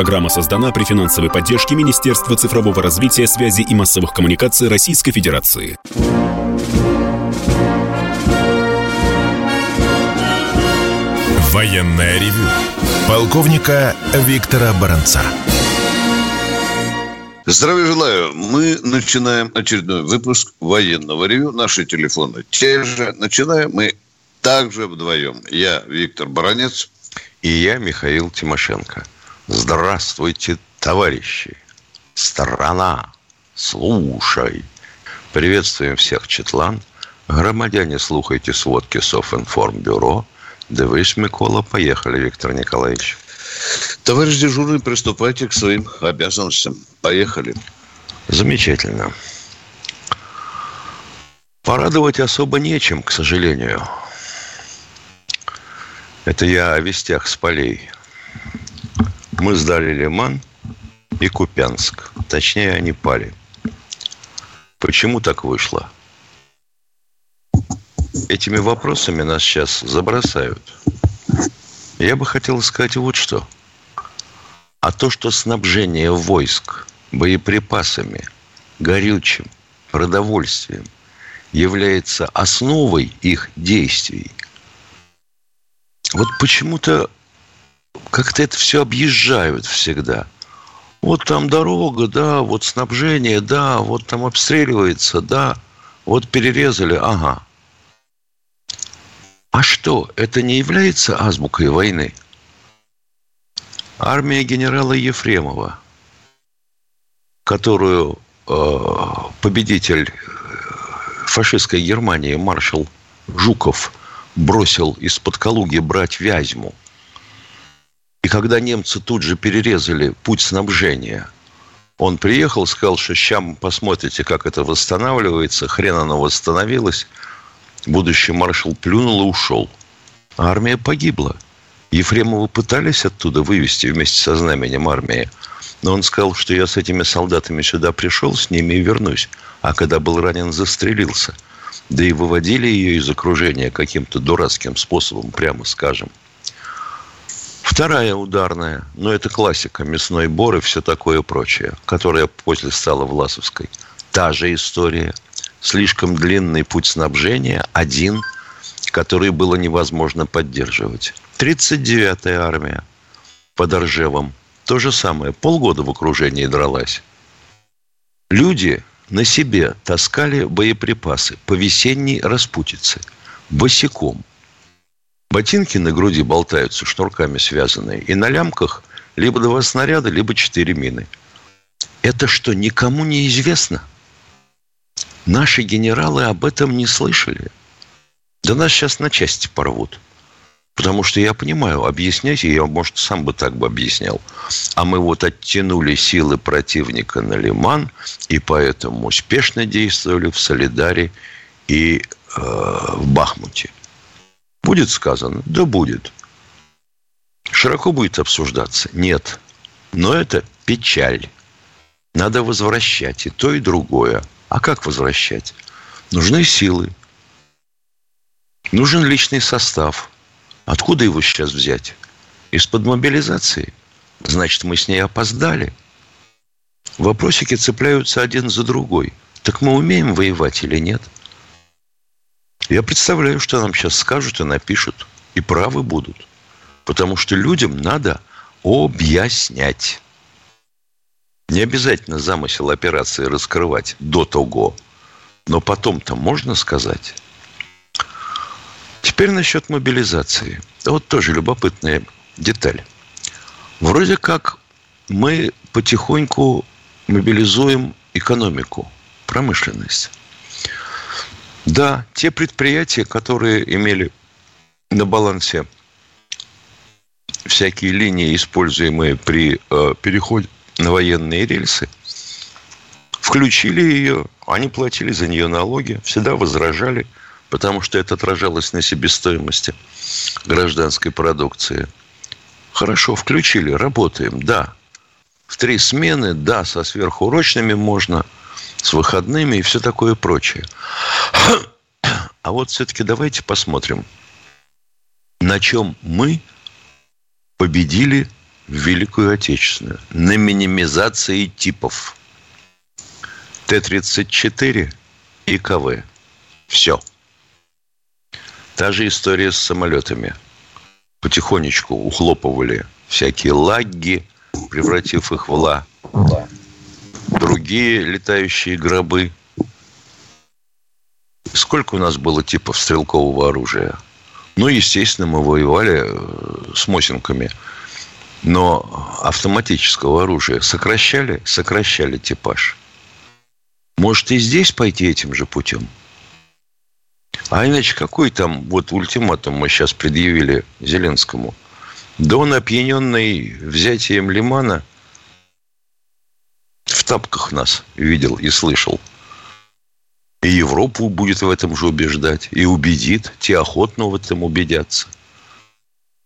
Программа создана при финансовой поддержке Министерства цифрового развития, связи и массовых коммуникаций Российской Федерации. Военная ревю. Полковника Виктора Баранца. Здравия желаю. Мы начинаем очередной выпуск военного ревю. Наши телефоны те же. Начинаем мы также вдвоем. Я Виктор Баранец. И я Михаил Тимошенко. Здравствуйте, товарищи. Страна, слушай. Приветствуем всех, Четлан. Громадяне, слухайте сводки Софинформбюро. Дивись, Микола. Поехали, Виктор Николаевич. Товарищ дежурный, приступайте к своим обязанностям. Поехали. Замечательно. Порадовать особо нечем, к сожалению. Это я о вестях с полей. Мы сдали Лиман и Купянск. Точнее, они пали. Почему так вышло? Этими вопросами нас сейчас забросают. Я бы хотел сказать вот что. А то, что снабжение войск боеприпасами, горючим, продовольствием является основой их действий, вот почему-то как-то это все объезжают всегда. Вот там дорога, да, вот снабжение, да, вот там обстреливается, да, вот перерезали, ага. А что, это не является азбукой войны? Армия генерала Ефремова, которую э, победитель фашистской Германии маршал Жуков бросил из-под Калуги брать Вязьму – и когда немцы тут же перерезали путь снабжения, он приехал, сказал, что сейчас посмотрите, как это восстанавливается. Хрен оно восстановилось. Будущий маршал плюнул и ушел. А армия погибла. Ефремова пытались оттуда вывести вместе со знаменем армии. Но он сказал, что я с этими солдатами сюда пришел, с ними и вернусь. А когда был ранен, застрелился. Да и выводили ее из окружения каким-то дурацким способом, прямо скажем. Вторая ударная, но это классика, мясной бор и все такое прочее, которая после стала Власовской. Та же история. Слишком длинный путь снабжения, один, который было невозможно поддерживать. 39-я армия под Оржевом. То же самое. Полгода в окружении дралась. Люди на себе таскали боеприпасы по весенней распутице. Босиком. Ботинки на груди болтаются, шнурками связанные. И на лямках либо два снаряда, либо четыре мины. Это что, никому не известно? Наши генералы об этом не слышали. Да нас сейчас на части порвут. Потому что я понимаю, объяснять, я, может, сам бы так бы объяснял. А мы вот оттянули силы противника на Лиман, и поэтому успешно действовали в Солидаре и э, в Бахмуте. Будет сказано? Да будет. Широко будет обсуждаться? Нет. Но это печаль. Надо возвращать и то, и другое. А как возвращать? Нужны силы. Нужен личный состав. Откуда его сейчас взять? Из-под мобилизации. Значит, мы с ней опоздали. Вопросики цепляются один за другой. Так мы умеем воевать или нет? – я представляю, что нам сейчас скажут и напишут. И правы будут. Потому что людям надо объяснять. Не обязательно замысел операции раскрывать до того. Но потом-то можно сказать. Теперь насчет мобилизации. Вот тоже любопытная деталь. Вроде как мы потихоньку мобилизуем экономику, промышленность. Да, те предприятия, которые имели на балансе всякие линии, используемые при э, переходе на военные рельсы, включили ее, они платили за нее налоги, всегда возражали, потому что это отражалось на себестоимости гражданской продукции. Хорошо, включили, работаем, да. В три смены, да, со сверхурочными можно – с выходными и все такое прочее. А вот все-таки давайте посмотрим, на чем мы победили в Великую Отечественную на минимизации типов. Т-34 и КВ. Все. Та же история с самолетами. Потихонечку ухлопывали всякие лаги, превратив их в ла. Другие летающие гробы. Сколько у нас было типов стрелкового оружия? Ну, естественно, мы воевали э, с Мосинками. Но автоматического оружия сокращали? Сокращали типаж. Может, и здесь пойти этим же путем? А иначе какой там вот ультиматум мы сейчас предъявили Зеленскому? Да он опьяненный взятием Лимана тапках нас видел и слышал. И Европу будет в этом же убеждать. И убедит. Те охотно в этом убедятся.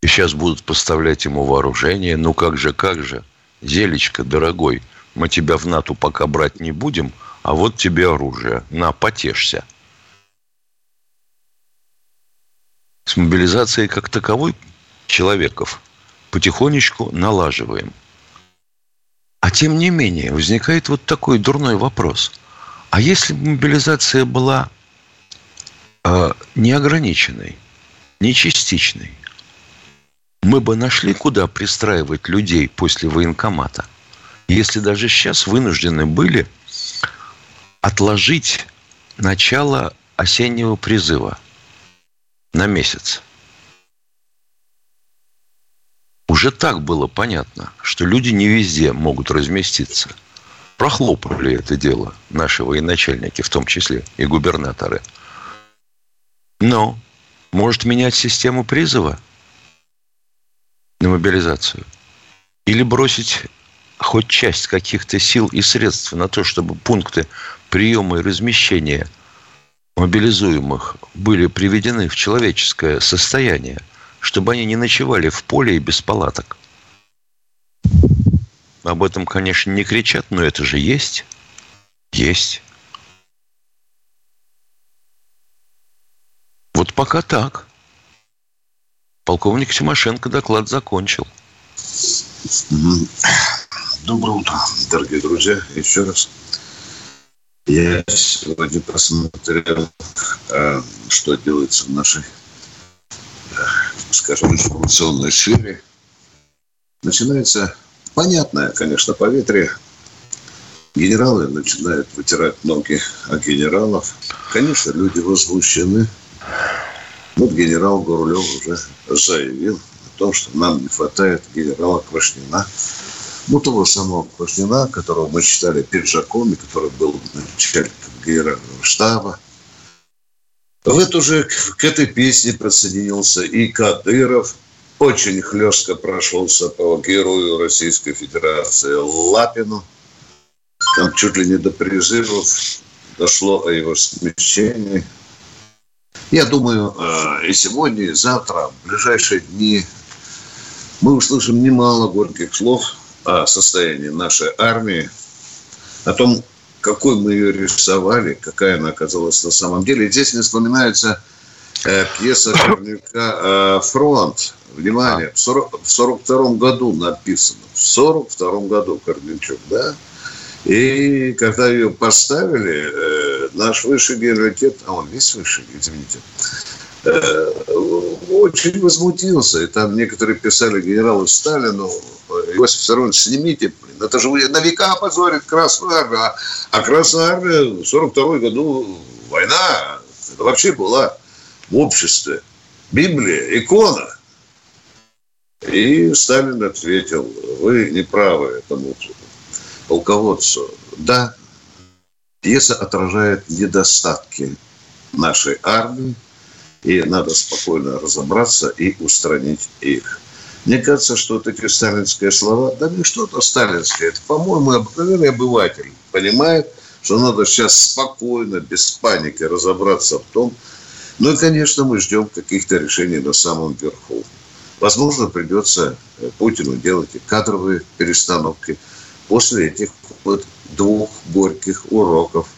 И сейчас будут поставлять ему вооружение. Ну как же, как же. Зелечка, дорогой, мы тебя в НАТО пока брать не будем, а вот тебе оружие. На, потешься. С мобилизацией как таковой человеков потихонечку налаживаем. А тем не менее, возникает вот такой дурной вопрос – а если бы мобилизация была э, неограниченной, не частичной, мы бы нашли, куда пристраивать людей после военкомата. Если даже сейчас вынуждены были отложить начало осеннего призыва на месяц. Уже так было понятно, что люди не везде могут разместиться – прохлопали это дело наши военачальники, в том числе и губернаторы. Но может менять систему призыва на мобилизацию? Или бросить хоть часть каких-то сил и средств на то, чтобы пункты приема и размещения мобилизуемых были приведены в человеческое состояние, чтобы они не ночевали в поле и без палаток – об этом, конечно, не кричат, но это же есть. Есть. Вот пока так. Полковник Тимошенко доклад закончил. Доброе утро, дорогие друзья. Еще раз. Я сегодня посмотрел, э, что делается в нашей, скажем, информационной сфере. Начинается понятное, конечно, поветрие. Генералы начинают вытирать ноги о генералов. Конечно, люди возмущены. Вот генерал Гурлев уже заявил о том, что нам не хватает генерала Квашнина. Ну, того самого Квашнина, которого мы считали пиджаком, и который был начальником генерального штаба. В эту же, к этой песне присоединился и Кадыров – очень хлестко прошелся по герою Российской Федерации Лапину. Там чуть ли не до призывов дошло о его смещении. Я думаю, э, и сегодня, и завтра, в ближайшие дни мы услышим немало горьких слов о состоянии нашей армии, о том, какой мы ее рисовали, какая она оказалась на самом деле. Здесь не вспоминается э, пьеса Корнюка э, «Фронт», Внимание, в 1942 году написано. В 1942 году Корничук, да? И когда ее поставили, э, наш высший генералитет, а он весь высший, извините, очень возмутился. И там некоторые писали генералу Сталину, Иосиф Виссарионович, снимите, блин, это же на века опозорит Красную Армию. А, а Красная Армия в 1942 году война, вообще была в обществе. Библия, икона – и Сталин ответил, вы не правы этому полководцу. Да, пьеса отражает недостатки нашей армии, и надо спокойно разобраться и устранить их. Мне кажется, что эти сталинские слова, да не что-то сталинское, это, по-моему, обыкновенный обыватель понимает, что надо сейчас спокойно, без паники разобраться в том. Ну и, конечно, мы ждем каких-то решений на самом верху. Возможно, придется э, Путину делать и кадровые перестановки после этих вот двух горьких уроков.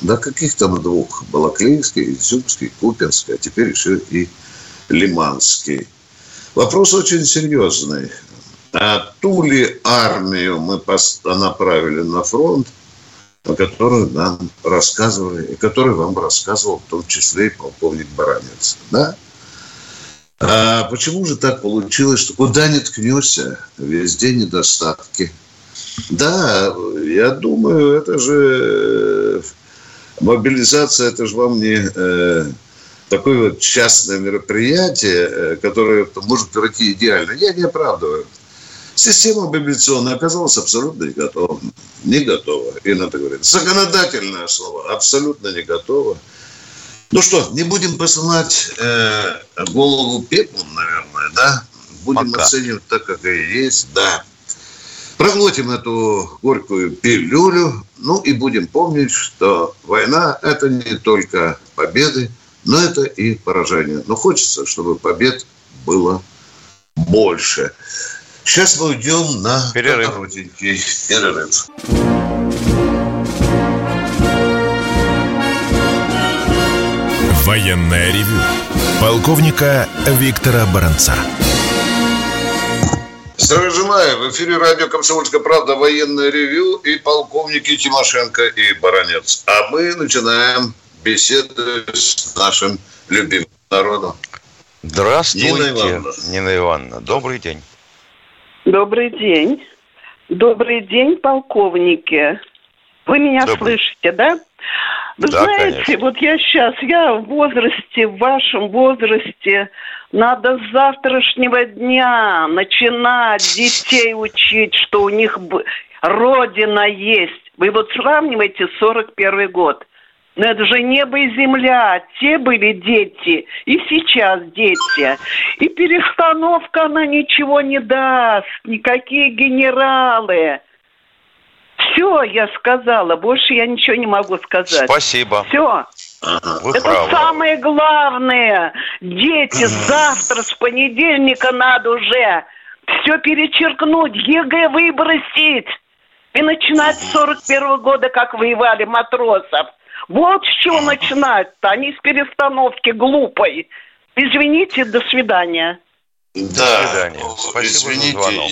Да каких там двух? Балаклейский, Изюмский, Купинский, а теперь еще и Лиманский. Вопрос очень серьезный. А ту ли армию мы направили на фронт, о которой нам рассказывали, и который вам рассказывал в том числе и полковник Баранец. Да? А почему же так получилось, что куда ни ткнешься, везде недостатки? Да, я думаю, это же э, мобилизация, это же вам не э, такое вот частное мероприятие, э, которое может пройти идеально. Я не оправдываю. Система мобилизационная оказалась абсолютно не готова. Не готова. И надо говорить. Законодательное слово. Абсолютно не готова. Ну что, не будем посылать э, голову пеплом, наверное, да? Будем Пока. оценивать так, как и есть, да. Проглотим эту горькую пилюлю, ну и будем помнить, что война – это не только победы, но это и поражение. Но хочется, чтобы побед было больше. Сейчас мы уйдем на перерыв. коротенький перерыв. Военное ревю полковника Виктора Баранца. Здравия желаю. В эфире радио «Комсомольская правда» военное ревю и полковники Тимошенко и Баранец. А мы начинаем беседу с нашим любимым народом. Здравствуйте, Нина Ивановна. Нина Ивановна. Добрый день. Добрый день. Добрый день, полковники. Вы меня Добрый. слышите, да? Вы да, знаете, конечно. вот я сейчас, я в возрасте, в вашем возрасте, надо с завтрашнего дня начинать детей учить, что у них родина есть. Вы вот сравниваете 41 год. Но это же небо и земля. Те были дети, и сейчас дети. И перестановка, она ничего не даст. Никакие генералы. Все, я сказала. Больше я ничего не могу сказать. Спасибо. Все. Вы Это правы. самое главное. Дети, завтра, с понедельника надо уже все перечеркнуть, ЕГЭ выбросить. И начинать с 41 года, как воевали матросов. Вот с чего начинать-то, а не с перестановки глупой. Извините, до свидания. Да, до свидания. Спасибо извините, за звонок.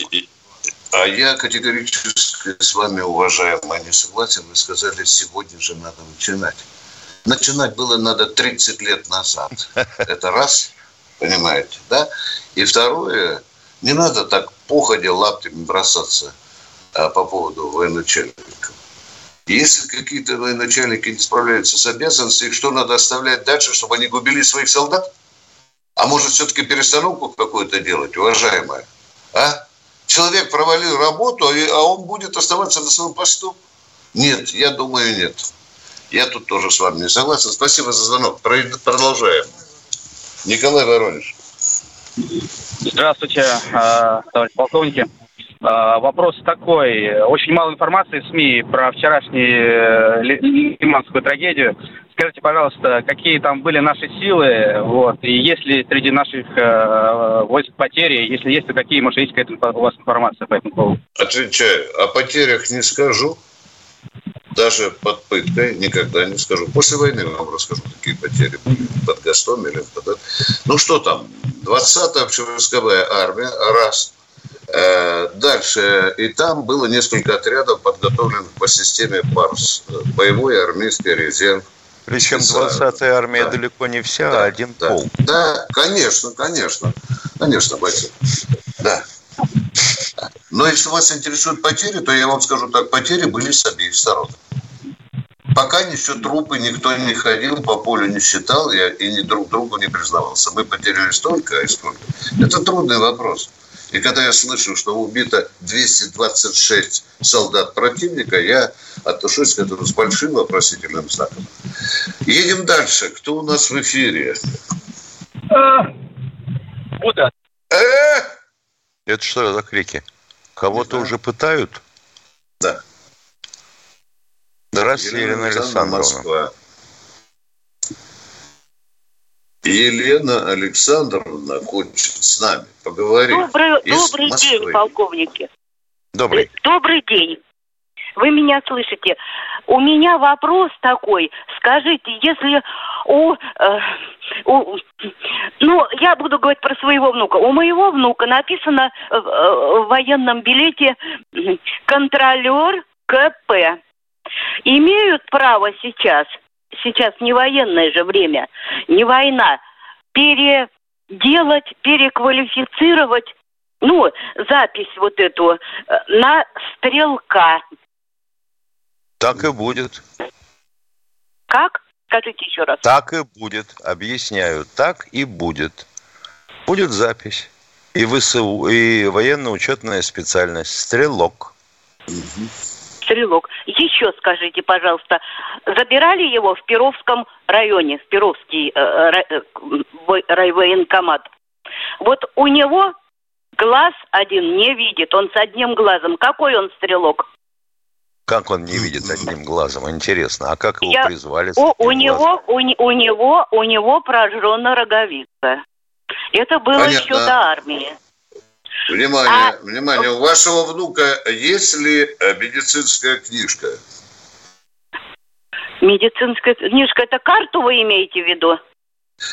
А я категорически с вами, уважаемый, не согласен. Вы сказали, сегодня же надо начинать. Начинать было надо 30 лет назад. Это раз, понимаете, да? И второе, не надо так походя лаптями бросаться а, по поводу военачальников. Если какие-то военачальники не справляются с обязанностями, что надо оставлять дальше, чтобы они губили своих солдат? А может, все-таки перестановку какую-то делать, уважаемая? А? человек провалил работу, а, а он будет оставаться на своем посту? Нет, я думаю, нет. Я тут тоже с вами не согласен. Спасибо за звонок. Продолжаем. Николай Воронеж. Здравствуйте, а, товарищ полковники. А, вопрос такой. Очень мало информации в СМИ про вчерашнюю э, лиманскую трагедию. Скажите, пожалуйста, какие там были наши силы, вот, и есть ли среди наших э, войск потери, если есть, то какие, может, есть какая-то у вас информация по этому поводу? Отвечаю, о потерях не скажу, даже под пыткой никогда не скажу. После войны вам расскажу, какие потери были под Гастомелем. Под... Ну что там, 20-я общевойсковая армия, раз. Э, дальше, и там было несколько отрядов, подготовленных по системе ПАРС, боевой армейский резерв, причем 20-я армия да. далеко не вся, да, а один да. пол. Да, конечно, конечно. Конечно, бойцы. Да. Но если вас интересуют потери, то я вам скажу так, потери были с обеих сторон. Пока еще трупы никто не ходил, по полю не считал и, и ни друг другу не признавался. Мы потеряли столько, а сколько? Это трудный вопрос. И когда я слышу, что убито 226 солдат противника, я отношусь к этому с большим вопросительным знаком. Едем дальше. Кто у нас в эфире? Куда? Э? Это что за крики? Кого-то уже пытают? Да. Здравствуйте, Елена Александровна. Москва. Елена Александровна хочет с нами поговорить. Добрый, добрый день, полковники. Добрый. Добрый день. Вы меня слышите? У меня вопрос такой. Скажите, если у, э, у, ну, я буду говорить про своего внука. У моего внука написано в, э, в военном билете контролер КП. Имеют право сейчас, сейчас не военное же время, не война, переделать, переквалифицировать ну, запись вот эту э, на стрелка. Так и будет. Как? Скажите еще раз. Так и будет. Объясняю. Так и будет. Будет запись. И ВСУ, и военно-учетная специальность. Стрелок. Стрелок. Еще скажите, пожалуйста, забирали его в Перовском районе, в Перовский э, э, райвоенкомат. Вот у него глаз один не видит, он с одним глазом. Какой он стрелок? Как он не видит одним глазом? Интересно. А как его Я... призвали? У, у него, у, у него, у него прожжена роговица. Это было Понятно. еще до армии. Внимание, а... внимание. У вашего внука есть ли э, медицинская книжка? Медицинская книжка, это карту вы имеете в виду?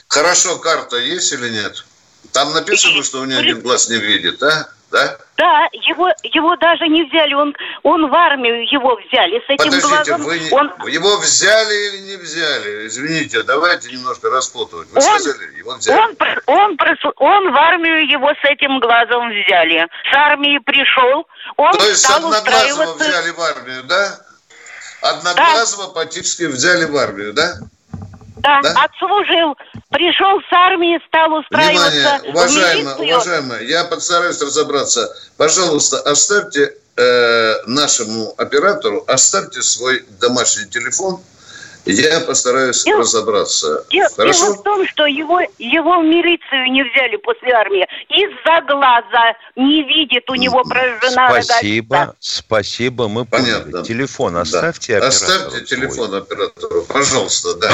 Хорошо, карта есть или нет? Там написано, что у него один глаз не видит, а? Да? Да, его, его даже не взяли, он, он в армию его взяли с этим Подождите, глазом. вы он... его взяли или не взяли? Извините, давайте немножко распутывать. Вы он, сказали, его взяли. Он, он, он в армию его с этим глазом взяли. С армии пришел, он То есть стал Одноглазого взяли в армию, да? Одноглазого да. практически взяли в армию, да? Да, да, отслужил. Пришел с армии, стал устраиваться Внимание, уважаемая, уважаемая, я постараюсь разобраться. Пожалуйста, оставьте э, нашему оператору, оставьте свой домашний телефон – я постараюсь дело, разобраться. Дело, дело в том, что его, его в милицию не взяли после армии. Из-за глаза не видит у него прожжена Спасибо, роговица. спасибо, мы поняли. Понятно. Телефон оставьте да. Оставьте телефон свой. оператору, пожалуйста, да.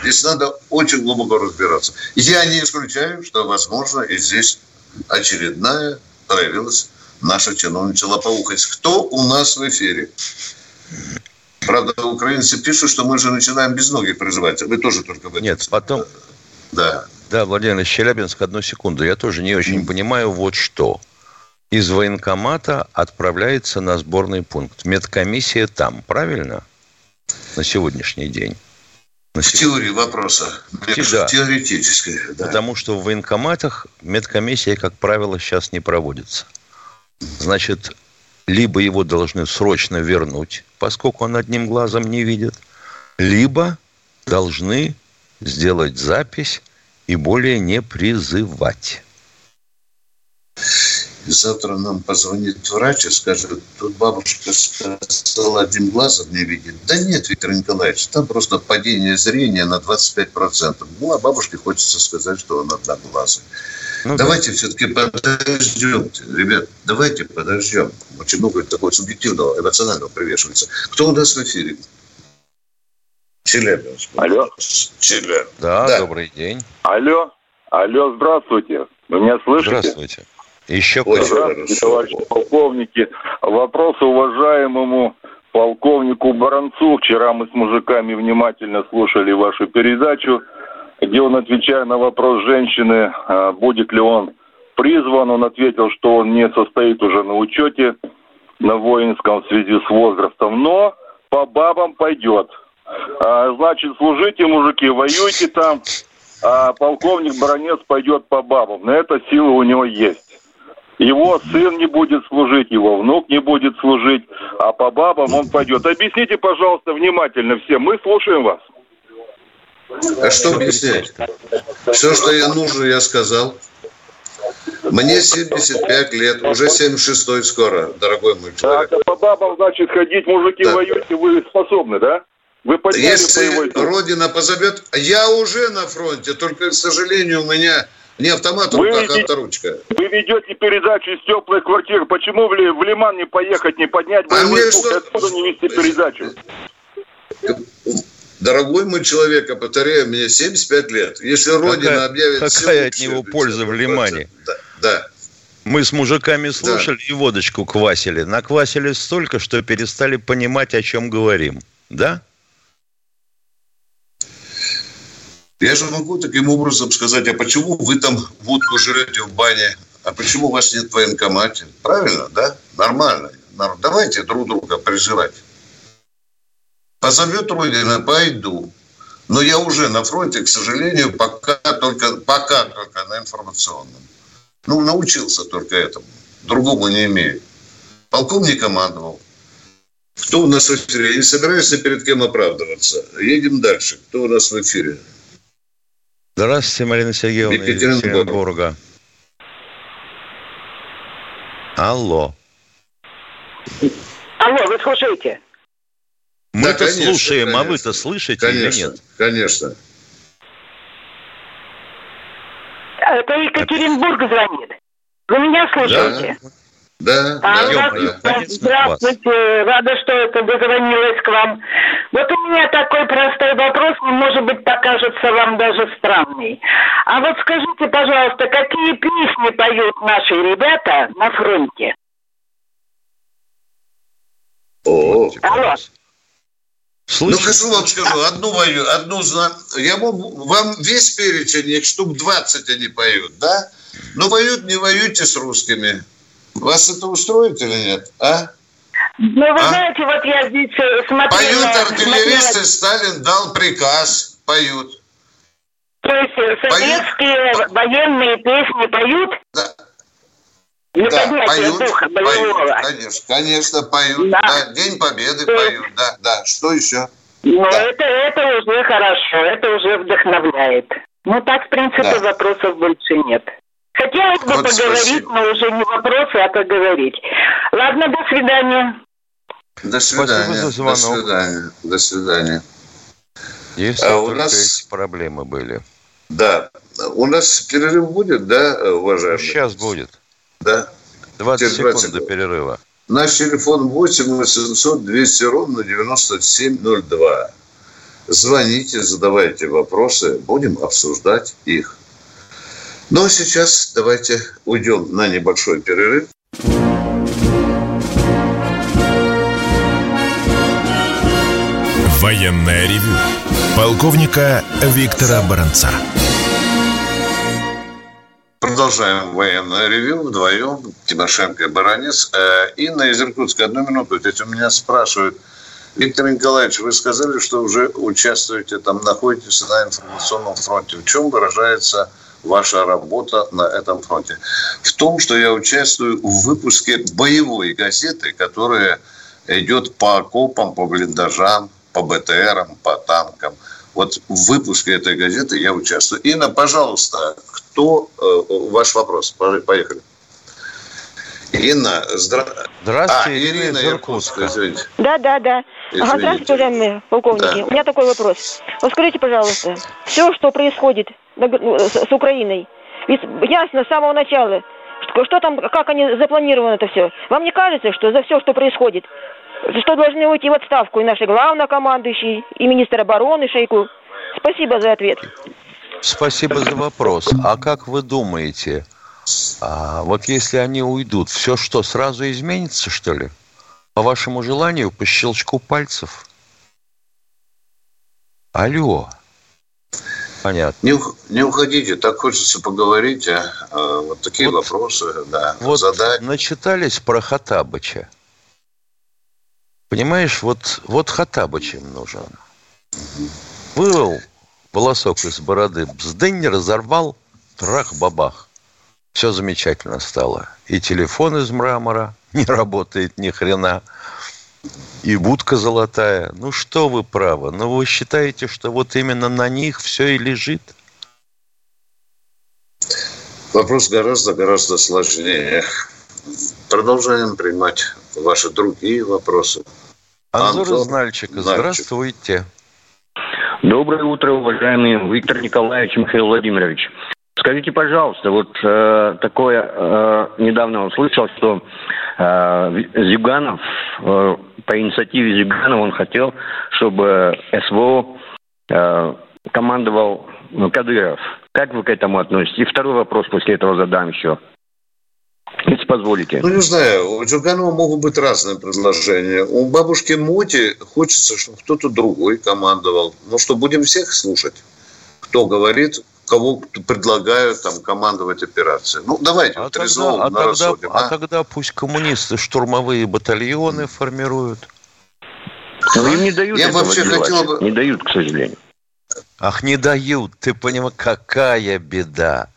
Здесь надо очень глубоко разбираться. Я не исключаю, что, возможно, и здесь очередная проявилась наша чиновничья лопоухость. Кто у нас в эфире? Правда, украинцы пишут, что мы же начинаем без ноги проживать. Вы тоже только в этом. Нет, потом... Да. Да, Владимир из Челябинска, одну секунду. Я тоже не очень mm. понимаю вот что. Из военкомата отправляется на сборный пункт. Медкомиссия там, правильно? На сегодняшний день. На в теории вопроса. Да. Теоретически, да. Потому что в военкоматах медкомиссия, как правило, сейчас не проводится. Значит, либо его должны срочно вернуть, поскольку он одним глазом не видит, либо должны сделать запись и более не призывать. Завтра нам позвонит врач и скажет, тут бабушка сказала, одним глазом не видит. Да нет, Виктор Николаевич, там просто падение зрения на 25%. Ну, а бабушке хочется сказать, что он одноглазый. Ну, давайте да. все-таки подождем, ребят, давайте подождем. Очень много такого субъективного, эмоционального привешивается. Кто у нас в эфире? Челябинск. Алло. Челябинск. Да, да, добрый день. Алло. Алло, здравствуйте. Вы меня слышите? Здравствуйте. Еще Здравствуйте, товарищи полковники. Вопрос уважаемому полковнику Баранцу. Вчера мы с мужиками внимательно слушали вашу передачу где он, отвечая на вопрос женщины, а, будет ли он призван, он ответил, что он не состоит уже на учете на воинском в связи с возрастом, но по бабам пойдет. А, значит, служите, мужики, воюйте там, а полковник Баранец пойдет по бабам. На это сила у него есть. Его сын не будет служить, его внук не будет служить, а по бабам он пойдет. Объясните, пожалуйста, внимательно всем. Мы слушаем вас. А что объяснять? Все, что я нужно, я сказал. Мне 75 лет, уже 76 скоро, дорогой мой человек. Так, а по бабам, значит, ходить, мужики да. воюете, вы способны, да? Вы Если Родина позовет, я уже на фронте, только, к сожалению, у меня не автомат в руках, а авторучка. Вы ведете передачу из теплой квартиры. Почему в, в Лиман не поехать, не поднять а мне что... Откуда не вести передачу? Дорогой мой человек, я повторяю, мне 75 лет. Если Родина какая, объявит... Какая от него польза в Лимане? Да, да. Мы с мужиками слушали да. и водочку квасили. Наквасили столько, что перестали понимать, о чем говорим. Да? Я же могу таким образом сказать, а почему вы там водку жрете в бане, а почему вас нет в военкомате? Правильно, да? Нормально. Давайте друг друга призывать. Позовет Родина, пойду. Но я уже на фронте, к сожалению, пока только, пока только на информационном. Ну, научился только этому. Другому не имею. Полковник командовал. Кто у нас в эфире? Я не собираюсь перед кем оправдываться. Едем дальше. Кто у нас в эфире? Здравствуйте, Марина Сергеевна из Екатеринбурга. Алло. Алло, вы слушаете? Мы-то да, слушаем, конечно. а вы-то слышите конечно, или нет? Конечно. Это Екатеринбург звонит. Вы меня слушаете? Да. Да, а, да, да. Здравствуйте, рада, что это дозвонилась к вам. Вот у меня такой простой вопрос, может быть, покажется вам даже странный. А вот скажите, пожалуйста, какие песни поют наши ребята на фронте? О, Алло. Слышите? Ну, хочу вам скажу, одну мою, одну я могу, вам весь перечень, их штук 20 они поют, да? Но воют, не воюйте с русскими. Вас это устроит или нет, а? Ну, вы а? знаете, вот я здесь э, смотрела... Поют артиллеристы, смотрела... Сталин дал приказ, поют. То есть э, советские поют? военные песни поют? Да. Для да, поют, духа поют, конечно, конечно, поют. Да. да День Победы То поют, да, да. Что еще? Ну, да. это, это уже хорошо, это уже вдохновляет. Ну, так, в принципе, да. вопросов больше нет. Хотелось бы вот поговорить, спасибо. но уже не вопросы, а поговорить. Ладно, до свидания. До свидания. за звонок. До свидания. До свидания. Если а у нас проблемы были. Да. У нас перерыв будет, да, уважаемый? Сейчас будет. Да. 20 секунд до перерыва. Наш телефон 8 800 200 ровно 9702. Звоните, задавайте вопросы, будем обсуждать их. Ну а сейчас давайте уйдем на небольшой перерыв. Военная ревю. Полковника Виктора Баранца. Продолжаем военное ревю вдвоем. Тимошенко и Баранец. Э, Инна из Иркутска, одну минуту. Здесь у меня спрашивают. Виктор Николаевич, вы сказали, что уже участвуете, там, находитесь на информационном фронте. В чем выражается ваша работа на этом фронте? В том, что я участвую в выпуске боевой газеты, которая идет по окопам, по блиндажам, по БТРам, по танкам. Вот в выпуске этой газеты я участвую. Инна, пожалуйста, кто э, ваш вопрос? Поехали. Инна, здра... здравствуйте. А, Ирина, Иркутска. Извините. Да, да, да. Ага, здравствуйте, уважаемые полковники. Да. У меня такой вопрос. Вот скажите, пожалуйста, все, что происходит с Украиной. Ведь ясно с самого начала, что, что там, как они запланировано это все. Вам не кажется, что за все, что происходит, что должны уйти в отставку и наши главнокомандующий, и министр обороны Шейку? Спасибо за ответ. Спасибо за вопрос. А как вы думаете, а вот если они уйдут, все что, сразу изменится, что ли? По вашему желанию, по щелчку пальцев? Алло. Понятно. Не, не уходите, так хочется поговорить, а, а вот такие вот, вопросы, да, вот задать. начитались про Хатабыча. Понимаешь, вот, вот Хатабыч им нужен. Вырвал волосок из бороды, бздынь, разорвал, трах-бабах. Все замечательно стало. И телефон из мрамора не работает ни хрена и будка золотая. Ну что вы правы? Ну вы считаете, что вот именно на них все и лежит? Вопрос гораздо-гораздо сложнее. Продолжаем принимать ваши другие вопросы. Анзор Антон из Нальчика, здравствуйте. Доброе утро, уважаемый Виктор Николаевич Михаил Владимирович. Скажите, пожалуйста, вот э, такое э, недавно услышал, что э, Зюганов, э, по инициативе Зюганова он хотел, чтобы СВО э, командовал Кадыров. Как вы к этому относитесь? И второй вопрос после этого задам еще. Если позволите. Ну, не знаю, у Зюганова могут быть разные предложения. У бабушки Моти хочется, чтобы кто-то другой командовал. Ну что, будем всех слушать? кто говорит, кого предлагают там командовать операцией. Ну, давайте, а вот тогда, резонно а, рассудим, тогда, а? а тогда пусть коммунисты штурмовые батальоны формируют. Но им не дают Я этого вообще делать. хотел бы- Не дают, к сожалению. Ах, не дают. Ты понимаешь, какая беда.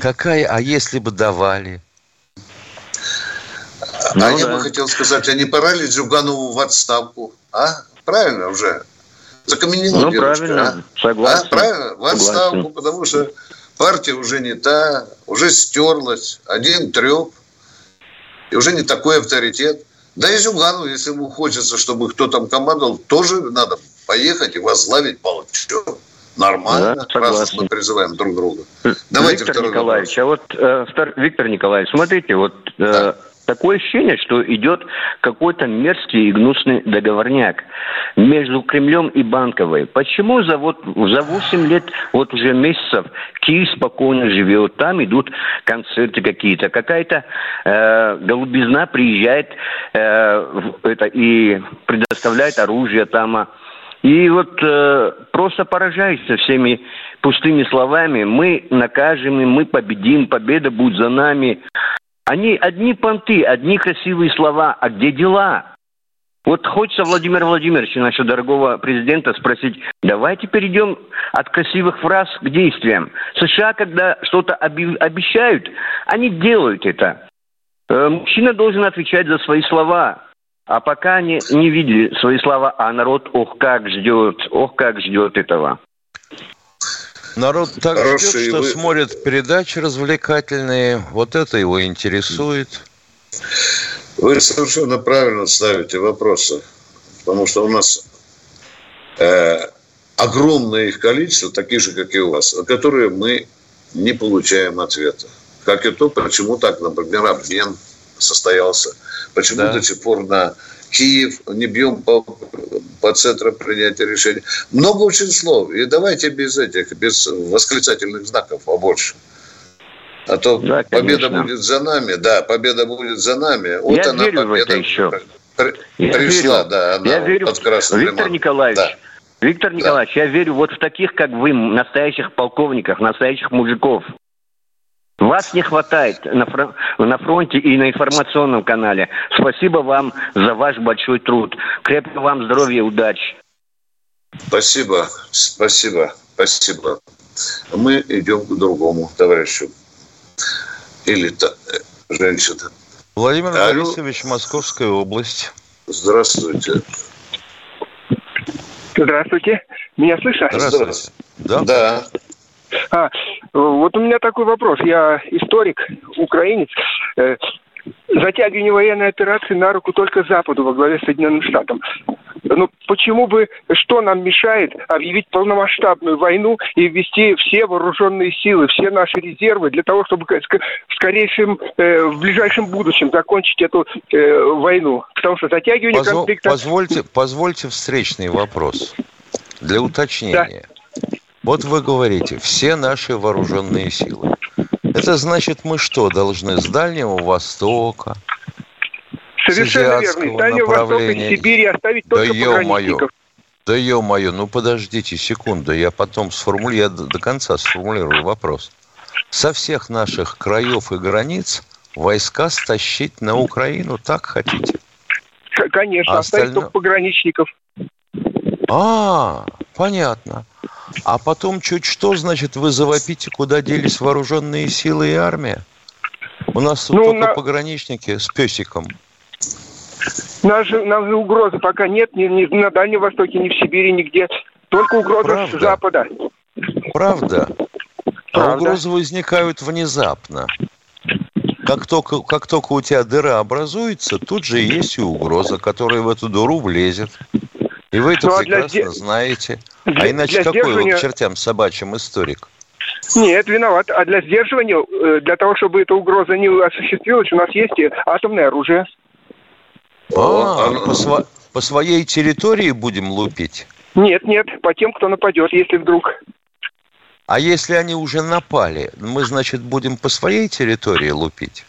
Какая, а если бы давали? А Ну я да. бы хотел сказать, а не пора ли Зюганову в отставку? А? Правильно уже? Закаменела Ну, девочка, правильно, а? согласен. А? Правильно? В отставку, Согласен. потому что партия уже не та, уже стерлась, один треп, и уже не такой авторитет. Да и Зюганову, если ему хочется, чтобы кто там командовал, тоже надо поехать и возглавить Палычев. Нормально, Да, раз согласен. мы призываем друг друга. Давайте Виктор Николаевич, а вот э, Виктор Николаевич, смотрите, вот э, такое ощущение, что идет какой-то мерзкий и гнусный договорняк между Кремлем и Банковой. Почему за вот за 8 лет, вот уже месяцев, Киев спокойно живет, там идут концерты какие-то, какая-то э, голубизна приезжает э, это, и предоставляет оружие там, а и вот э, просто поражаешься всеми пустыми словами. Мы накажем, мы победим, победа будет за нами. Они одни понты, одни красивые слова. А где дела? Вот хочется Владимира Владимировича, нашего дорогого президента, спросить, давайте перейдем от красивых фраз к действиям. США, когда что-то обещают, они делают это. Э, Мужчина должен отвечать за свои слова. А пока они не видели свои слова, а народ, ох, как ждет, ох, как ждет этого. Народ так Хорошие ждет, что вы- смотрит передачи развлекательные. Вот это его интересует. Вы совершенно правильно ставите вопросы, потому что у нас э, огромное их количество, таких же, как и у вас, на которые мы не получаем ответа. Как и то, почему так, например, обмен состоялся, почему Да. до сих пор на Киев не бьем по, по центру принятия решений. Много очень слов. И давайте без этих, без восклицательных знаков побольше. А то Да, победа конечно. будет за нами, да, победа будет за нами. Вот Я она верю в победа это еще. при- Я пришла, верю. да, она Я верю, под красным Виктор лимоном. Николаевич, Да. Виктор Николаевич, я верю вот в таких, как вы, настоящих полковников, настоящих мужиков. Вас не хватает на, фро- на фронте и на информационном канале. Спасибо вам за ваш большой труд. Крепкого вам здоровья, удачи. Спасибо, спасибо, спасибо. Мы идем к другому товарищу. Или та, э, женщина. Владимир Алло. Борисович, Московская область. Здравствуйте. Здравствуйте. Меня слышно? Здравствуйте. Да? Да. А, вот у меня такой вопрос. Я историк, украинец. Э, Затягивание военной операции на руку только Западу во главе с Соединенным Штатом. Ну, почему бы, что нам мешает объявить полномасштабную войну и ввести все вооруженные силы, все наши резервы для того, чтобы в скорейшем, э, в ближайшем будущем закончить эту э, войну? Потому что затягивание Позво- конфликта... Позвольте, позвольте встречный вопрос для уточнения. Вот вы говорите, все наши вооруженные силы. Это значит, мы что, должны с Дальнего Востока, Совершенно верно. Из Дальнего Востока, Сибири оставить Да только ё-моё. пограничников. Да ё-моё, ну подождите секунду, я потом сформулирую, я до, до конца сформулирую вопрос. Со всех наших краев и границ войска стащить на Украину, так хотите? Конечно, А оставить только пограничников. А, понятно. А потом чуть что, значит, вы завопите, куда делись вооруженные силы и армия? У нас Ну, только на- пограничники с песиком. Нас же, нам же угрозы пока нет ни, ни на Дальнем Востоке, ни в Сибири, нигде. Только угроза Правда? с Запада. Правда? А Правда. угрозы возникают внезапно. Как только, как только у тебя дыра образуется, тут же есть и угроза, которая в эту дыру влезет. И вы это Ну, а для прекрасно знаете. для- а иначе для какой вы сдерживания- к чертям собачьим историк? Нет, виноват. А для сдерживания, э, для того, чтобы эта угроза не осуществилась, у нас есть и атомное оружие. А, по, сво- по своей территории будем лупить? Нет, нет, по тем, кто нападет, если вдруг. А если они уже напали, мы, значит, будем по своей территории лупить?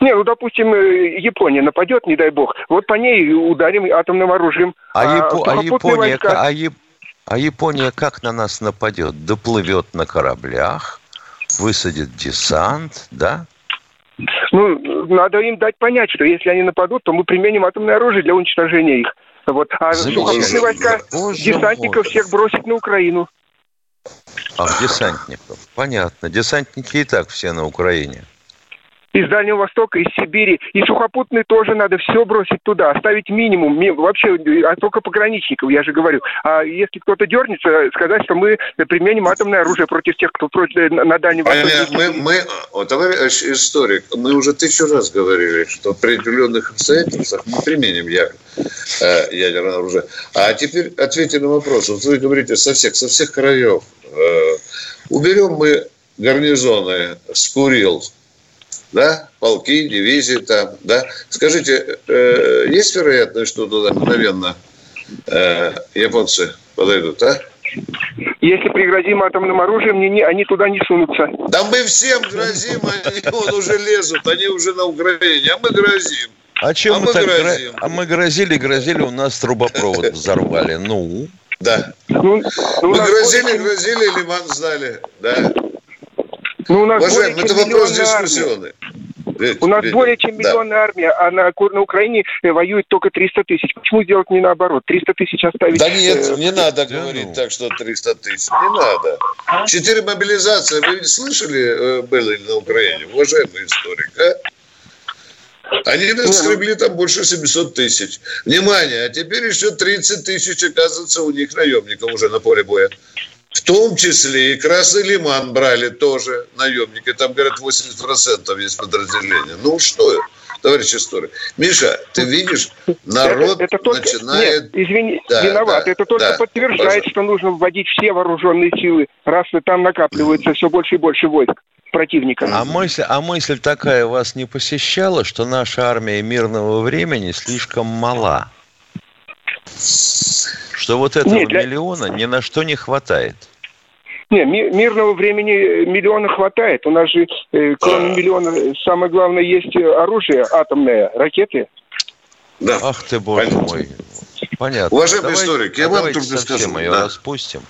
Не, ну, допустим, э, Япония нападет, не дай бог. Вот по ней ударим атомным оружием. А, Япо- а Япония, войска- а, Яп- А Япония как на нас нападет? Доплывет на кораблях, высадит десант, да? Ну, надо им дать понять, что если они нападут, то мы применим атомное оружие для уничтожения их. Вот. А сухопутные войска Боже десантников мой. всех бросить на Украину. Ах, десантников. Понятно. Десантники и так все на Украине из Дальнего Востока, из Сибири. И сухопутные тоже надо все бросить туда, оставить минимум. Вообще, а только пограничников, я же говорю. А если кто-то дернется, сказать, что мы применим атомное оружие против тех, кто против, э, на Дальнем Востоке. Мы, мы, о, товарищ историк, мы уже тысячу раз говорили, что при определенных обстоятельствах мы применим э, ядерное оружие. А теперь ответьте на вопрос. Вот вы говорите со всех, со всех краев. Э, уберем мы гарнизоны с Курил, да, полки, дивизии там, да. Скажите, э, есть вероятность, что туда мгновенно э, японцы подойдут, а? Если пригрозим атомным оружием, не, не, они туда не сунутся. Да мы всем грозим, они вот уже лезут, они уже на Украине, а мы грозим. А чем а мы, мы так грозим? А мы грозили, грозили, у нас трубопровод взорвали. Ну? Да. Ну, ну мы грозили, грозили, лиман сдали, да. Ну, у нас Уважаемый, это вопрос дискуссионный. У нас Ведь, более чем миллионная да. армия, а на, на Украине э, воюет только 300 тысяч. Почему сделать не наоборот? 300 тысяч оставить... Да нет, э, не надо да, говорить ну. так, что 300 тысяч. Не надо. Четыре мобилизации. Вы ведь слышали, э, было на Украине? Уважаемый историк, а? Они наскребли там больше 700 тысяч. Внимание, а теперь еще 30 тысяч, оказывается, у них наемников уже на поле боя. В том числе и Красный Лиман брали тоже наемники. Там, говорят, 80% есть подразделения. Ну что, товарищ историк. Миша, ты видишь, народ это, это только, начинает... Нет, извини, да, виноват. Да, это только да, подтверждает, пожалуйста. что нужно вводить все вооруженные силы, раз там накапливается все больше и больше войск противника. А мысль, а мысль такая вас не посещала, что наша армия мирного времени слишком мала? Что вот этого Нет, для... миллиона ни на что не хватает. Не, мирного времени миллиона хватает. У нас же, э, кроме миллиона, самое главное, есть оружие атомное, ракеты. Да. Ах ты, боже Понятно. мой. Понятно. Уважаемый давайте, историк, я вам только скажу. Мы ее да. распустим,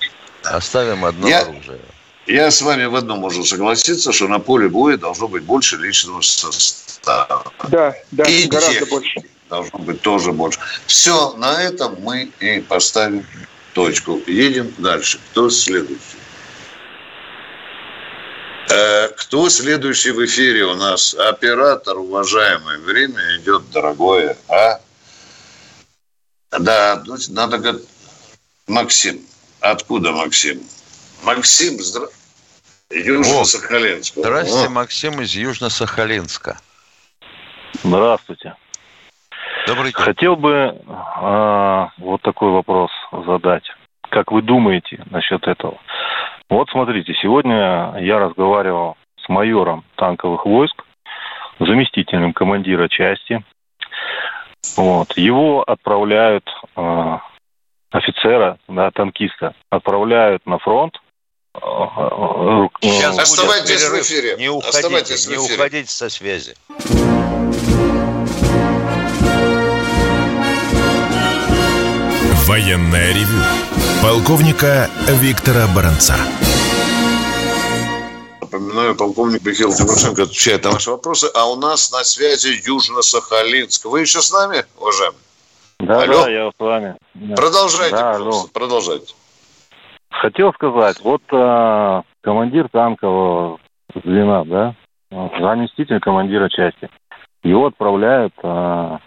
оставим одно я, оружие. Я с вами в одном могу согласиться, что на поле боя должно быть больше личного состава. Да, да, и гораздо техники. больше должно быть тоже больше. Все, на этом мы и поставим точку. Едем дальше. Кто следующий? Э, кто следующий в эфире у нас? Оператор, уважаемый. Время идет дорогое, а? Да, надо говорить. Максим. Откуда Максим? Максим, здра... Южно-Сахалинск. Здравствуйте, Максим из Южно-Сахалинска. Здравствуйте. Добрый день. Хотел бы э, вот такой вопрос задать. Как вы думаете насчет этого? Вот смотрите, сегодня я разговаривал с майором танковых войск, заместителем командира части. Вот. Его отправляют, э, офицера, да, танкиста, отправляют на фронт. Сейчас Оставайтесь в эфире. Не уходите, Оставайтесь не уходите со связи. Военное ревю полковника Виктора Баранца. Напоминаю, полковник Михаил Тимошенко отвечает на ваши вопросы. А у нас на связи Южно-Сахалинск. Вы еще с нами, уважаемый? Да, алло. да, я с вами. Продолжайте, да, алло. продолжайте. Хотел сказать, вот э, командир танкового звена, да, заместитель командира части, его отправляют э,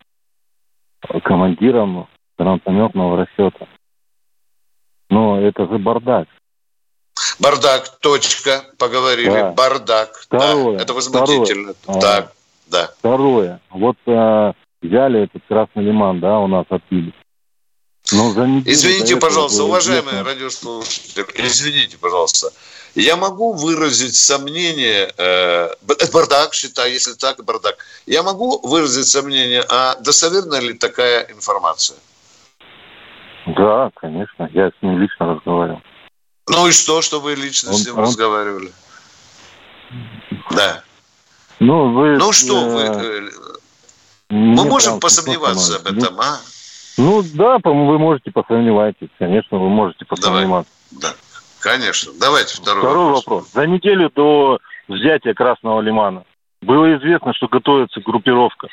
командиром гранатометного расчета. Но это же бардак. Бардак, точка, поговорили. Да. Бардак. Второе, да, это возмутительно. Второе, так, а, да. Второе. Вот а, взяли этот Красный Лиман, да, у нас отпили. Но за Извините, пожалуйста, уважаемые радиослушатели, извините, пожалуйста. Я могу выразить сомнение, э, бардак, считаю, если так, бардак. Я могу выразить сомнение, а достоверна ли такая информация? Да, конечно. Я с ним лично разговаривал. Ну и что, что вы лично он, с ним он... разговаривали? Да. Ну, вы... Ну что э... вы... Мы можем посомневаться об этом, а? Ну да, вы можете посомневаться. Конечно, вы можете посомневаться. Давай. Да, конечно. Давайте второй, второй вопрос. вопрос. За неделю до взятия Красного Лимана было известно, что готовится группировка.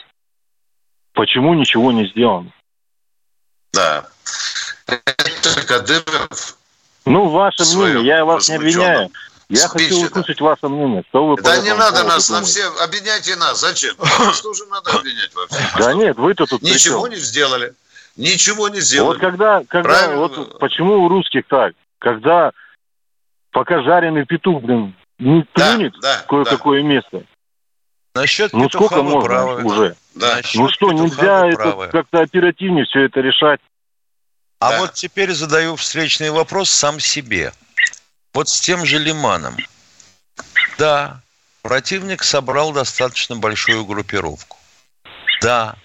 Почему ничего не сделано? Да. Это Кадыров. Ну, ваше мнение, я вас не обвиняю. Я хочу услышать ваше мнение. Что вы да не надо нас думаете? на все, обвиняйте нас. Зачем? Что же надо обвинять вообще? Да нет, вы-то тут Ничего не сделали. Ничего не сделали. Вот когда, когда вот почему у русских так? Когда пока жареный петух, блин, не плюнет да, да, кое-какое да. место. Насчет ну сколько можно правы, уже? Да. ну что, нельзя это как-то оперативнее все это решать? А да. вот теперь задаю встречный вопрос сам себе. Вот с тем же Лиманом. Да, противник собрал достаточно большую группировку. Да,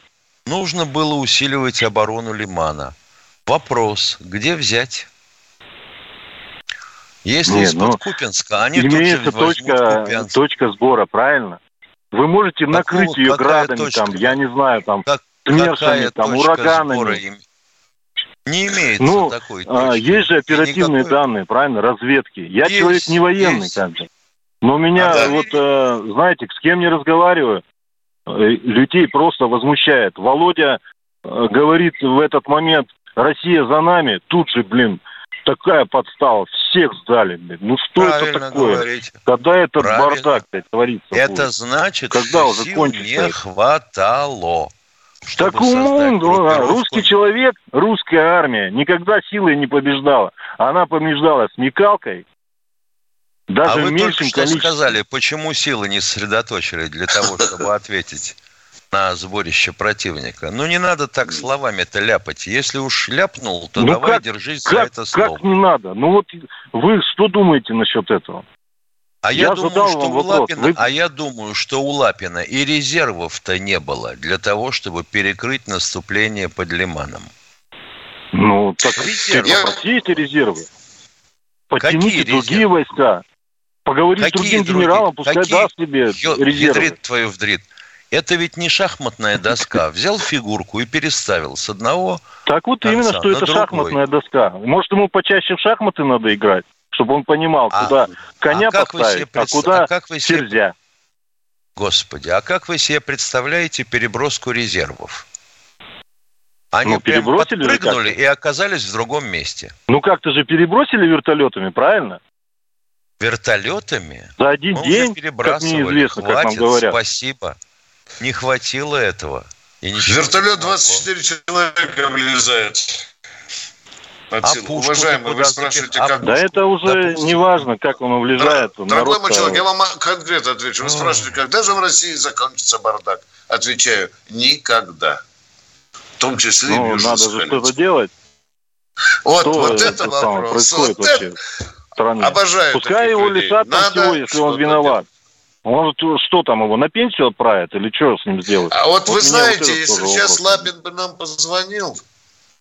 нужно было усиливать оборону Лимана. Вопрос, где взять? Если из-под ну, Купинска, они имеется тут же точка, точка сбора, правильно? Вы можете Какого, накрыть ее градами, точка? там, я не знаю, там, как, смершами, там, ураганами. Не имеется ну, такой точки. А, есть же оперативные никакой... данные, правильно, разведки. Я есть, человек не военный, есть. как бы. Но у меня, а, да. вот, э, знаете, с кем не разговариваю, э, людей просто возмущает. Володя э, говорит в этот момент, Россия за нами, тут же, блин, такая подстава, всех сдали, блин. Ну что Правильно это такое? Говорите. Когда этот Правильно. бардак блядь, творится? Это будет? значит, Когда что уже сил не хватало. Так умом, русский человек, русская армия никогда силой не побеждала. Она побеждала смекалкой, даже а вы только что количестве. сказали, почему силы не сосредоточили для того, чтобы ответить на сборище противника. Ну, не надо так словами-то ляпать. Если уж ляпнул, то ну давай как, держись как, за это слово. Как не надо? Ну вот вы что думаете насчет этого? А я, я думаю, что у Лапина, Вы... а я думаю, что у Лапина и резервов-то не было для того, чтобы перекрыть наступление под Лиманом. Ну, так резервы. Я... резервы. Подтяните Какие другие резервы? войска. Поговорить Какие с другим другие? генералом, пускай Какие? даст себе резервы. Ядрит твою вдрит. Это ведь не шахматная доска. Взял фигурку и переставил с одного Так вот именно, что это другой. шахматная доска. Может, ему почаще в шахматы надо играть? Чтобы он понимал, а, куда коня а поставить, представ... а куда а как вы себе... серзя. Господи, а как вы себе представляете переброску резервов? Они ну, прям подпрыгнули и оказались в другом месте. Ну как-то же перебросили вертолетами, правильно? Вертолетами? За один Мы день, уже перебрасывали. как неизвестно, Хватит, как нам говорят. спасибо. Не хватило этого. И Вертолет 24 человека влезает. А Уважаемый, вы спрашиваете, как... Да это уже не важно, как он влезает. Дорогой мой человек, я вам конкретно отвечу. Вы спрашиваете, когда же в России закончится бардак? Отвечаю, никогда. В том числе ну, и надо же что-то делать. Вот, что вот это, это вопрос. Вот это... Обожаю Пускай его людей. лишат там всего, если он виноват. Может, что там его на пенсию отправят или что с ним сделать? А вот, вот вы знаете, вот если сейчас вопрос. Лапин бы нам позвонил,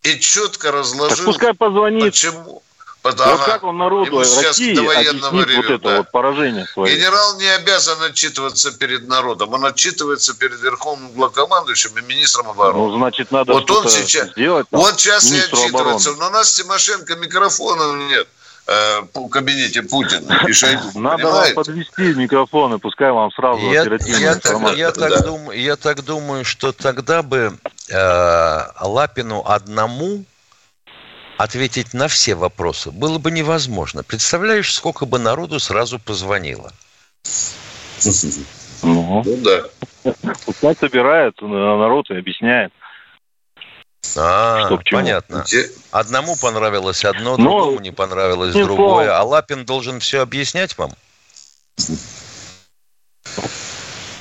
и четко разложил. Так пускай позвонит. Почему? Потому, вот как он народу России объяснит вот это да. вот поражение свое? Генерал не обязан отчитываться перед народом, он отчитывается перед Верховным главкомандующим и министром обороны. Ну, значит, надо вот он сейчас, сделать. Там, вот сейчас и отчитывается, обороны. но у нас Тимошенко микрофона нет э, кабинете Путина и Шойгу. Надо вам подвести микрофоны, пускай вам сразу я, оперативная я, информация. Я, так, да. думаю, я так думаю, что тогда бы э, Лапину одному ответить на все вопросы было бы невозможно. Представляешь, сколько бы народу сразу позвонило? Ну, ну да. Пускай собирает народ и объясняет. А, что, понятно. Где? Одному понравилось одно, Но... другому не понравилось не другое. То. А Лапин должен все объяснять вам?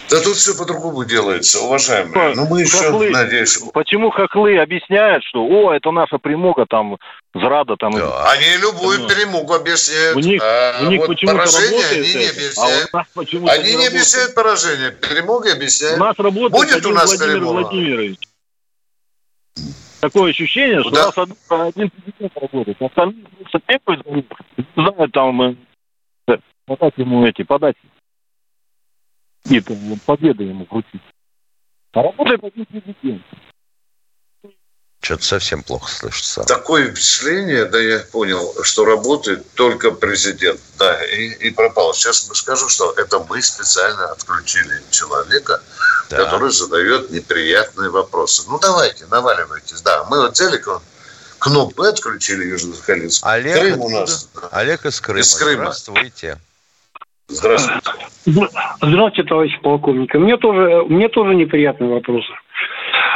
Да тут все по-другому делается, уважаемые. Ну, мы еще, хохлы, надеюсь... Почему хохлы объясняют, что, о, это наша примога, там, зрада, там... Да, они любую ну, примогу объясняют. У них, а у них вот почему-то поражение они не объясняют. А у нас они не, не объясняют поражение, примоги объясняют. У нас работает Будет у нас Владимир перемога. Владимирович. Такое ощущение, что Куда? у нас один президент работает, остальные просто знают там, э, подать ему эти, подать какие-то победы ему крутить. А работает один президент. Что-то совсем плохо слышится. Такое впечатление, да, я понял, что работает только президент. Да, и, и пропал. Сейчас скажу, что это мы специально отключили человека, да. который задает неприятные вопросы. Ну, давайте, наваливайтесь. Да, мы вот взяли кнопку отключили Южно-Сахалинск. Олег, Крым у нас. Олег из Крыма. Из Крыма. Здравствуйте. Здравствуйте. Здравствуйте, товарищ полковник. Мне тоже, мне тоже неприятные вопросы.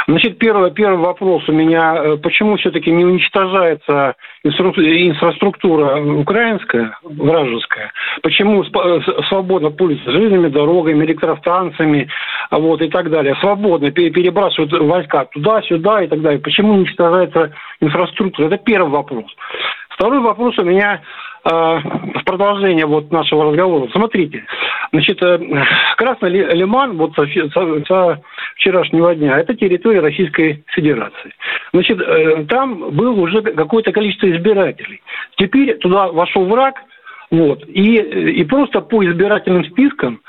Значит, первый, первый вопрос у меня, э, почему все-таки не уничтожается инфраструктура украинская, вражеская? Почему э, свободно пользуются железными дорогами, электростанциями вот, и так далее? Свободно перебрасывают войска туда-сюда и так далее. Почему уничтожается инфраструктура? Это первый вопрос. Второй вопрос у меня в продолжение вот нашего разговора. Смотрите, значит, э, Красный Лиман вот со, со, со вчерашнего дня это территория Российской Федерации. Значит, э, там было уже какое-то количество избирателей. Теперь туда вошел враг, вот, и, и просто по избирательным спискам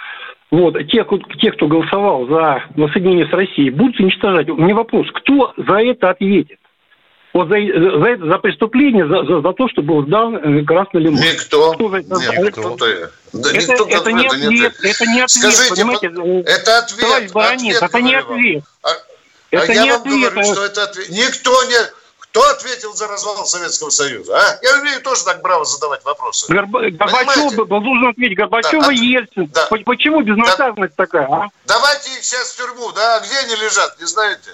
вот, те, те, кто голосовал за воссоединение с Россией, будут уничтожать. У меня вопрос, кто за это ответит? Вот за, за, за преступление, за, за, за то, что был сдан э, красный лимон. Никто. Кто за это? Да, это, никто это, не ответ, это не ответ, Скажите, понимаете? Это ответ. Товарищ Баранец, ответ, это не ответ. А, это а не я ответ. вам говорю, что это ответ. Никто не... Кто ответил за развал Советского Союза? А? Я умею тоже так браво задавать вопросы. Горба... Горбачев был должен ответить. Горбачева да, Ельцин. Да. Почему безнаказанность да. такая? А? Давайте их сейчас в тюрьму, да? А где они лежат, не знаете?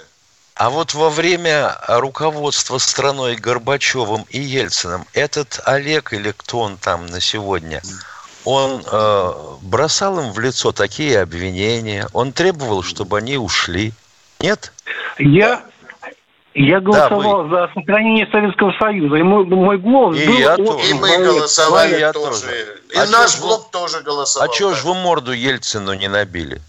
А вот во время руководства страной Горбачевым и Ельциным этот Олег или кто он там на сегодня, он э, бросал им в лицо такие обвинения, он требовал, чтобы они ушли. Нет? Я, я голосовал да, за сохранение Советского Союза, и мой, мой голос и был я тоже. И мы голосовали я тоже. тоже. И а наш блок тоже голосовал. А чего же вы морду Ельцину не набили?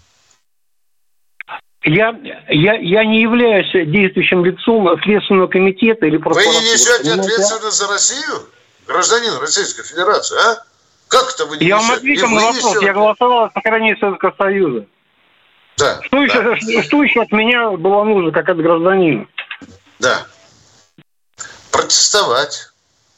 Я, я, я не являюсь действующим лицом Следственного комитета или прокуратуры. Вы не несете ответственность за Россию, гражданин Российской Федерации, а? Как это вы не Я несете? вам ответил на вопрос. Несете? Я голосовал за сохранение Советского Союза. Да. Что, да. Еще, что еще от меня было нужно, как от гражданина? Да. Протестовать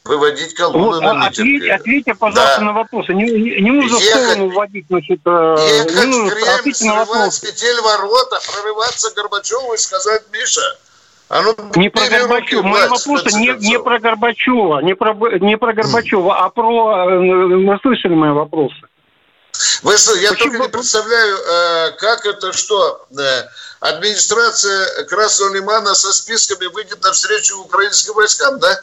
выводить колонны вот, на митинг. Ответьте, ответьте, пожалуйста, да. на вопросы. Не, не, не нужно ехать, сторону вводить, значит, э, ехать не нужно, в Кремль, срывать с петель ворота, прорываться Горбачеву и сказать, Миша, а ну, не про Горбачева. Мои вопросы не, не про Горбачева, не про, не про Горбачева, а про... Вы э, слышали мои вопросы? Вы что, я Почему? только не представляю, э, как это что, администрация Красного Лимана со списками выйдет навстречу украинским войскам, да?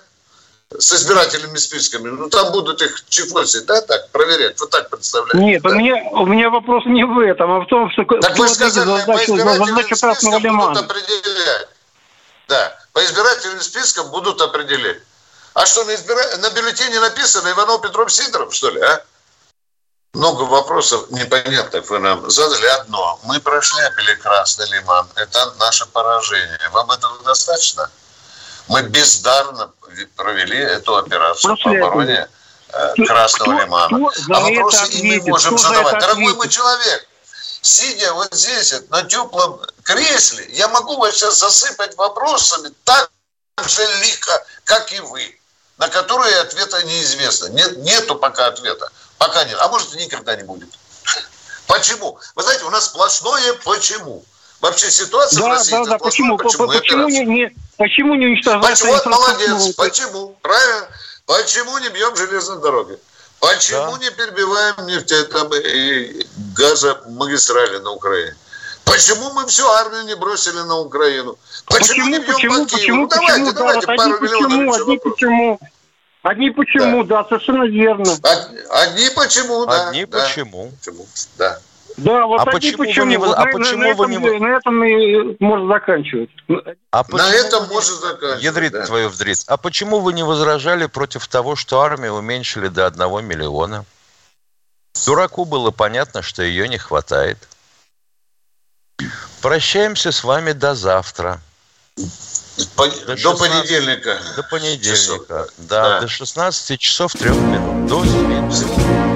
С избирательными списками. Ну, там будут их чехвостить, да, так, проверять. Вот так представляете? Нет, да? у, меня, у меня вопрос не в этом, а в том, что... Так вы сказали, по избирательным спискам будут определять. Да, по избирательным спискам будут определять. А что, на, избира... на бюллетене написано Иванов Петров Сидоров, что ли, а? Много вопросов непонятных вы нам задали. Одно. Мы прошляпили Красный Лиман. Это наше поражение. Вам этого достаточно? Мы бездарно провели эту операцию по обороне э, Красного кто, Лимана. Кто а вопросы и мы можем задавать. Дорогой мой человек, сидя вот здесь, на теплом кресле, я могу вас сейчас засыпать вопросами так же лихо, как и вы, на которые ответа неизвестно. Нет, нету пока ответа. Пока нет. А может, и никогда не будет. Почему? Вы знаете, у нас сплошное почему. Вообще ситуация да, в России да, да, почему, почему, почему не, не, почему не уничтожается Вот молодец, почему? Правильно? Почему не бьем железной дороги? Почему да. не перебиваем нефть там, и газомагистрали на Украине? Почему мы всю армию не бросили на Украину? Почему, почему не бьем почему, по Киеву? Почему, ну, давайте, почему, давайте, да, пару миллионов. Почему, одни почему? Одни почему, да, да совершенно верно. Одни почему, да. Одни да. почему. почему. Да. Да, вот а почему, почему вы не, вот а на, почему на, вы не... На этом и можно заканчивать. А на этом можно заканчивать. Ядрит да. твою вдрит. А почему вы не возражали против того, что армию уменьшили до одного миллиона? Дураку было понятно, что ее не хватает. Прощаемся с вами до завтра. По... До, 16... до понедельника. До понедельника. Часов. Да, да, до 16 часов 3 минут. До свидания.